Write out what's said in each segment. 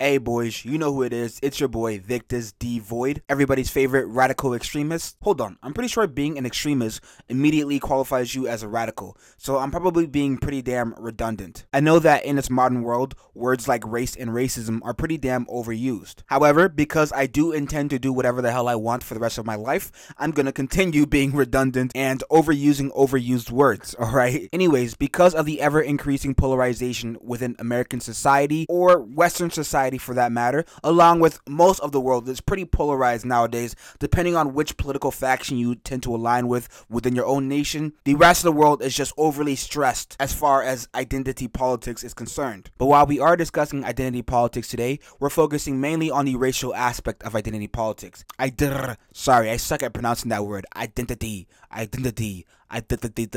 Hey boys, you know who it is. It's your boy Victus D Void, everybody's favorite radical extremist. Hold on, I'm pretty sure being an extremist immediately qualifies you as a radical, so I'm probably being pretty damn redundant. I know that in this modern world, words like race and racism are pretty damn overused. However, because I do intend to do whatever the hell I want for the rest of my life, I'm gonna continue being redundant and overusing overused words, alright? Anyways, because of the ever increasing polarization within American society or Western society for that matter, along with most of the world that's pretty polarized nowadays, depending on which political faction you tend to align with within your own nation. The rest of the world is just overly stressed as far as identity politics is concerned. But while we are discussing identity politics today, we're focusing mainly on the racial aspect of identity politics. I sorry, I suck at pronouncing that word. Identity, identity, identity.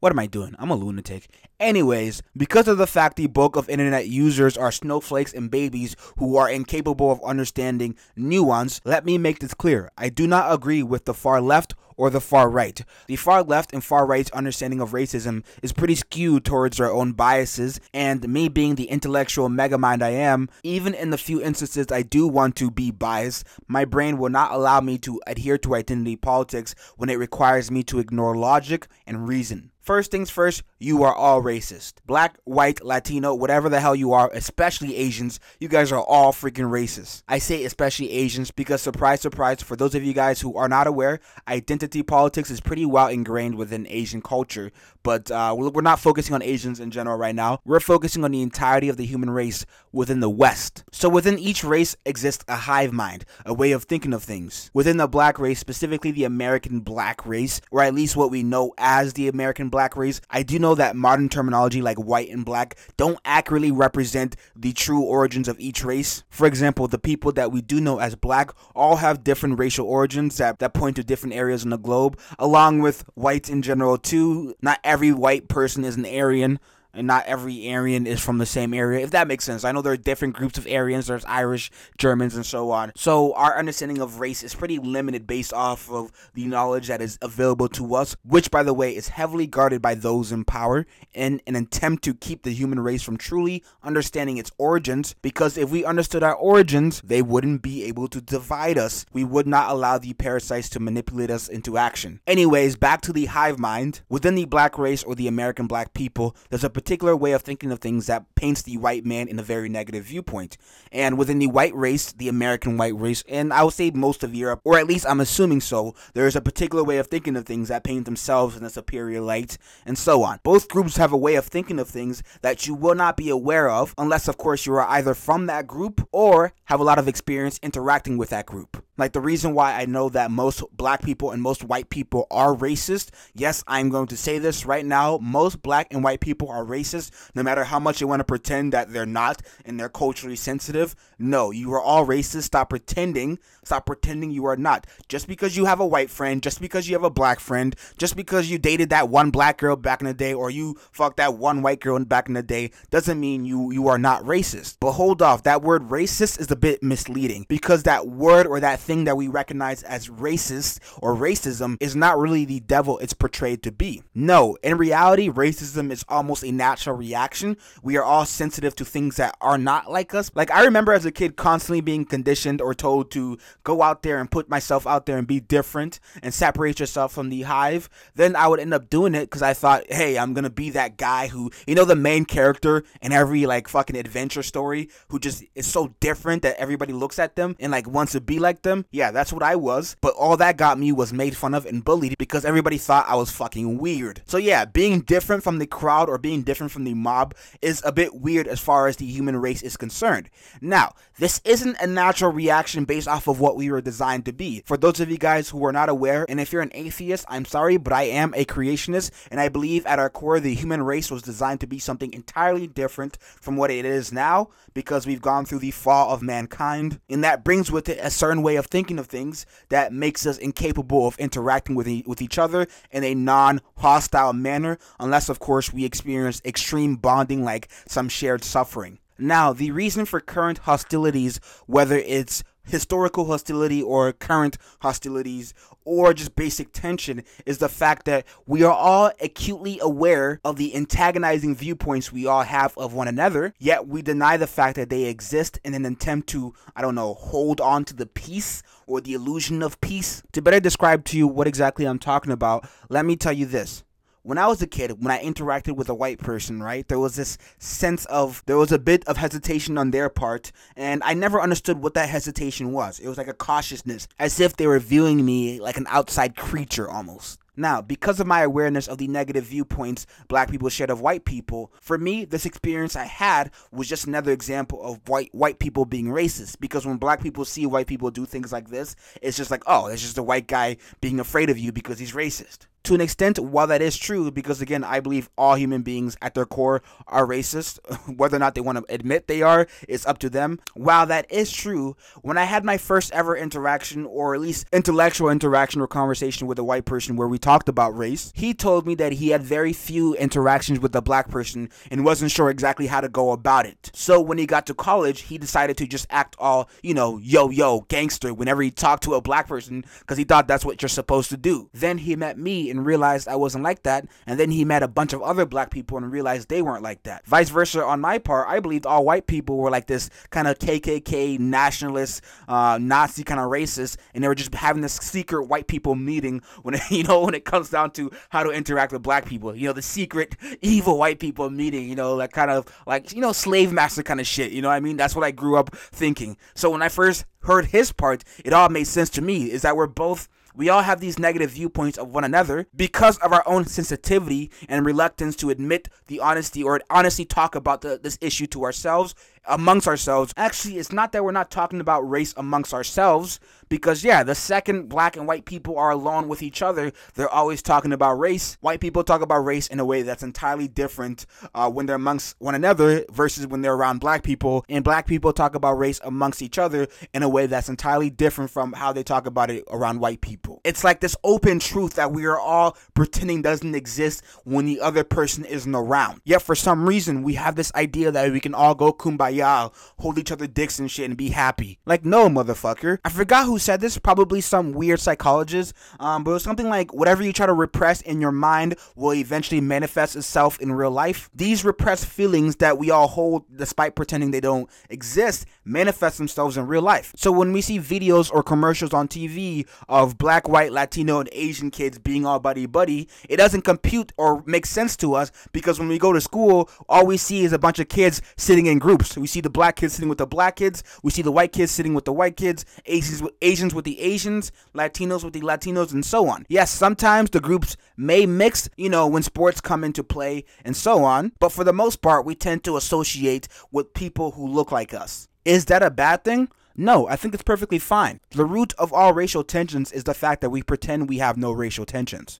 What am I doing? I'm a lunatic. Anyways, because of the fact the bulk of internet users are snowflakes and babies who are incapable of understanding nuance, let me make this clear. I do not agree with the far left or the far right. The far left and far right's understanding of racism is pretty skewed towards their own biases, and me being the intellectual megamind I am, even in the few instances I do want to be biased, my brain will not allow me to adhere to identity politics when it requires me to ignore logic and reason. First things first, you are all racist. Black, white, Latino, whatever the hell you are, especially Asians, you guys are all freaking racist. I say especially Asians because, surprise, surprise, for those of you guys who are not aware, identity politics is pretty well ingrained within Asian culture. But uh, we're not focusing on Asians in general right now. We're focusing on the entirety of the human race within the West. So within each race exists a hive mind, a way of thinking of things. Within the black race, specifically the American black race, or at least what we know as the American black race, I do know that modern terminology like white and black don't accurately represent the true origins of each race. For example, the people that we do know as black all have different racial origins that, that point to different areas in the globe, along with whites in general too. Not every white person is an Aryan and not every Aryan is from the same area, if that makes sense. I know there are different groups of Aryans, there's Irish, Germans, and so on. So our understanding of race is pretty limited based off of the knowledge that is available to us, which, by the way, is heavily guarded by those in power in an attempt to keep the human race from truly understanding its origins. Because if we understood our origins, they wouldn't be able to divide us. We would not allow the parasites to manipulate us into action. Anyways, back to the hive mind. Within the black race or the American black people, there's a particular way of thinking of things that paints the white man in a very negative viewpoint. And within the white race, the American white race, and I would say most of Europe, or at least I'm assuming so, there is a particular way of thinking of things that paint themselves in a superior light, and so on. Both groups have a way of thinking of things that you will not be aware of, unless, of course, you are either from that group or have a lot of experience interacting with that group. Like the reason why I know that most black people and most white people are racist, yes, I'm going to say this right now. Most black and white people are racist, no matter how much they want to pretend that they're not and they're culturally sensitive. No, you are all racist. Stop pretending. Stop pretending you are not. Just because you have a white friend, just because you have a black friend, just because you dated that one black girl back in the day or you fucked that one white girl back in the day doesn't mean you you are not racist. But hold off, that word racist is a bit misleading because that word or that thing that we recognize as racist or racism is not really the devil it's portrayed to be. No, in reality, racism is almost a natural reaction. We are all sensitive to things that are not like us. Like, I remember as a kid constantly being conditioned or told to go out there and put myself out there and be different and separate yourself from the hive. Then I would end up doing it because I thought, hey, I'm gonna be that guy who, you know, the main character in every like fucking adventure story who just is so different that everybody looks at them and like wants to be like them them. Yeah, that's what I was. But all that got me was made fun of and bullied because everybody thought I was fucking weird. So yeah, being different from the crowd or being different from the mob is a bit weird as far as the human race is concerned. Now, this isn't a natural reaction based off of what we were designed to be. For those of you guys who are not aware, and if you're an atheist, I'm sorry, but I am a creationist, and I believe at our core the human race was designed to be something entirely different from what it is now because we've gone through the fall of mankind, and that brings with it a certain way of thinking of things that makes us incapable of interacting with, e- with each other in a non hostile manner, unless, of course, we experience extreme bonding like some shared suffering. Now, the reason for current hostilities, whether it's historical hostility or current hostilities or just basic tension is the fact that we are all acutely aware of the antagonizing viewpoints we all have of one another, yet we deny the fact that they exist in an attempt to, I don't know, hold on to the peace or the illusion of peace. To better describe to you what exactly I'm talking about, let me tell you this when I was a kid, when I interacted with a white person, right, there was this sense of, there was a bit of hesitation on their part, and I never understood what that hesitation was. It was like a cautiousness, as if they were viewing me like an outside creature almost. Now, because of my awareness of the negative viewpoints black people shared of white people, for me, this experience I had was just another example of white white people being racist. Because when black people see white people do things like this, it's just like, oh, it's just a white guy being afraid of you because he's racist to an extent, while that is true, because again, I believe all human beings at their core are racist, whether or not they want to admit they are, it's up to them. While that is true, when I had my first ever interaction, or at least intellectual interaction or conversation with a white person where we talked about race, he told me that he had very few interactions with a black person and wasn't sure exactly how to go about it. So when he got to college, he decided to just act all, you know, yo yo, gangster whenever he talked to a black person because he thought that's what you're supposed to do. Then he met me and realized I wasn't like that. And then he met a bunch of other black people and realized they weren't like that. Vice versa on my part, I believed all white people were like this kind of KKK nationalist, uh, Nazi kind of racist, and they were just having this secret white people meeting when it, you know when it comes down to how to interact with black people. You know, the secret evil white people meeting. You know, like kind of like you know slave master kind of shit. You know I mean? That's what I grew up thinking. So when I first heard his part, it all made sense to me. Is that we're both we all have these negative viewpoints of one another because of our own sensitivity and reluctance to admit the honesty or honestly talk about the, this issue to ourselves amongst ourselves. Actually, it's not that we're not talking about race amongst ourselves, because yeah, the second black and white people are alone with each other, they're always talking about race. White people talk about race in a way that's entirely different uh, when they're amongst one another versus when they're around black people, and black people talk about race amongst each other in a way that's entirely different from how they talk about it around white people. It's like this open truth that we are all pretending doesn't exist when the other person isn't around. Yet for some reason, we have this idea that we can all go kumbaya y'all hold each other dicks and shit and be happy. Like, no, motherfucker. I forgot who said this. Probably some weird psychologist. Um, but it was something like whatever you try to repress in your mind will eventually manifest itself in real life. These repressed feelings that we all hold, despite pretending they don't exist, manifest themselves in real life. So when we see videos or commercials on TV of black, white, Latino, and Asian kids being all buddy buddy, it doesn't compute or make sense to us because when we go to school, all we see is a bunch of kids sitting in groups. We see the black kids sitting with the black kids. We see the white kids sitting with the white kids. Asians with Asians with the Asians. Latinos with the Latinos, and so on. Yes, sometimes the groups may mix, you know, when sports come into play and so on. But for the most part, we tend to associate with people who look like us. Is that a bad thing? No, I think it's perfectly fine. The root of all racial tensions is the fact that we pretend we have no racial tensions.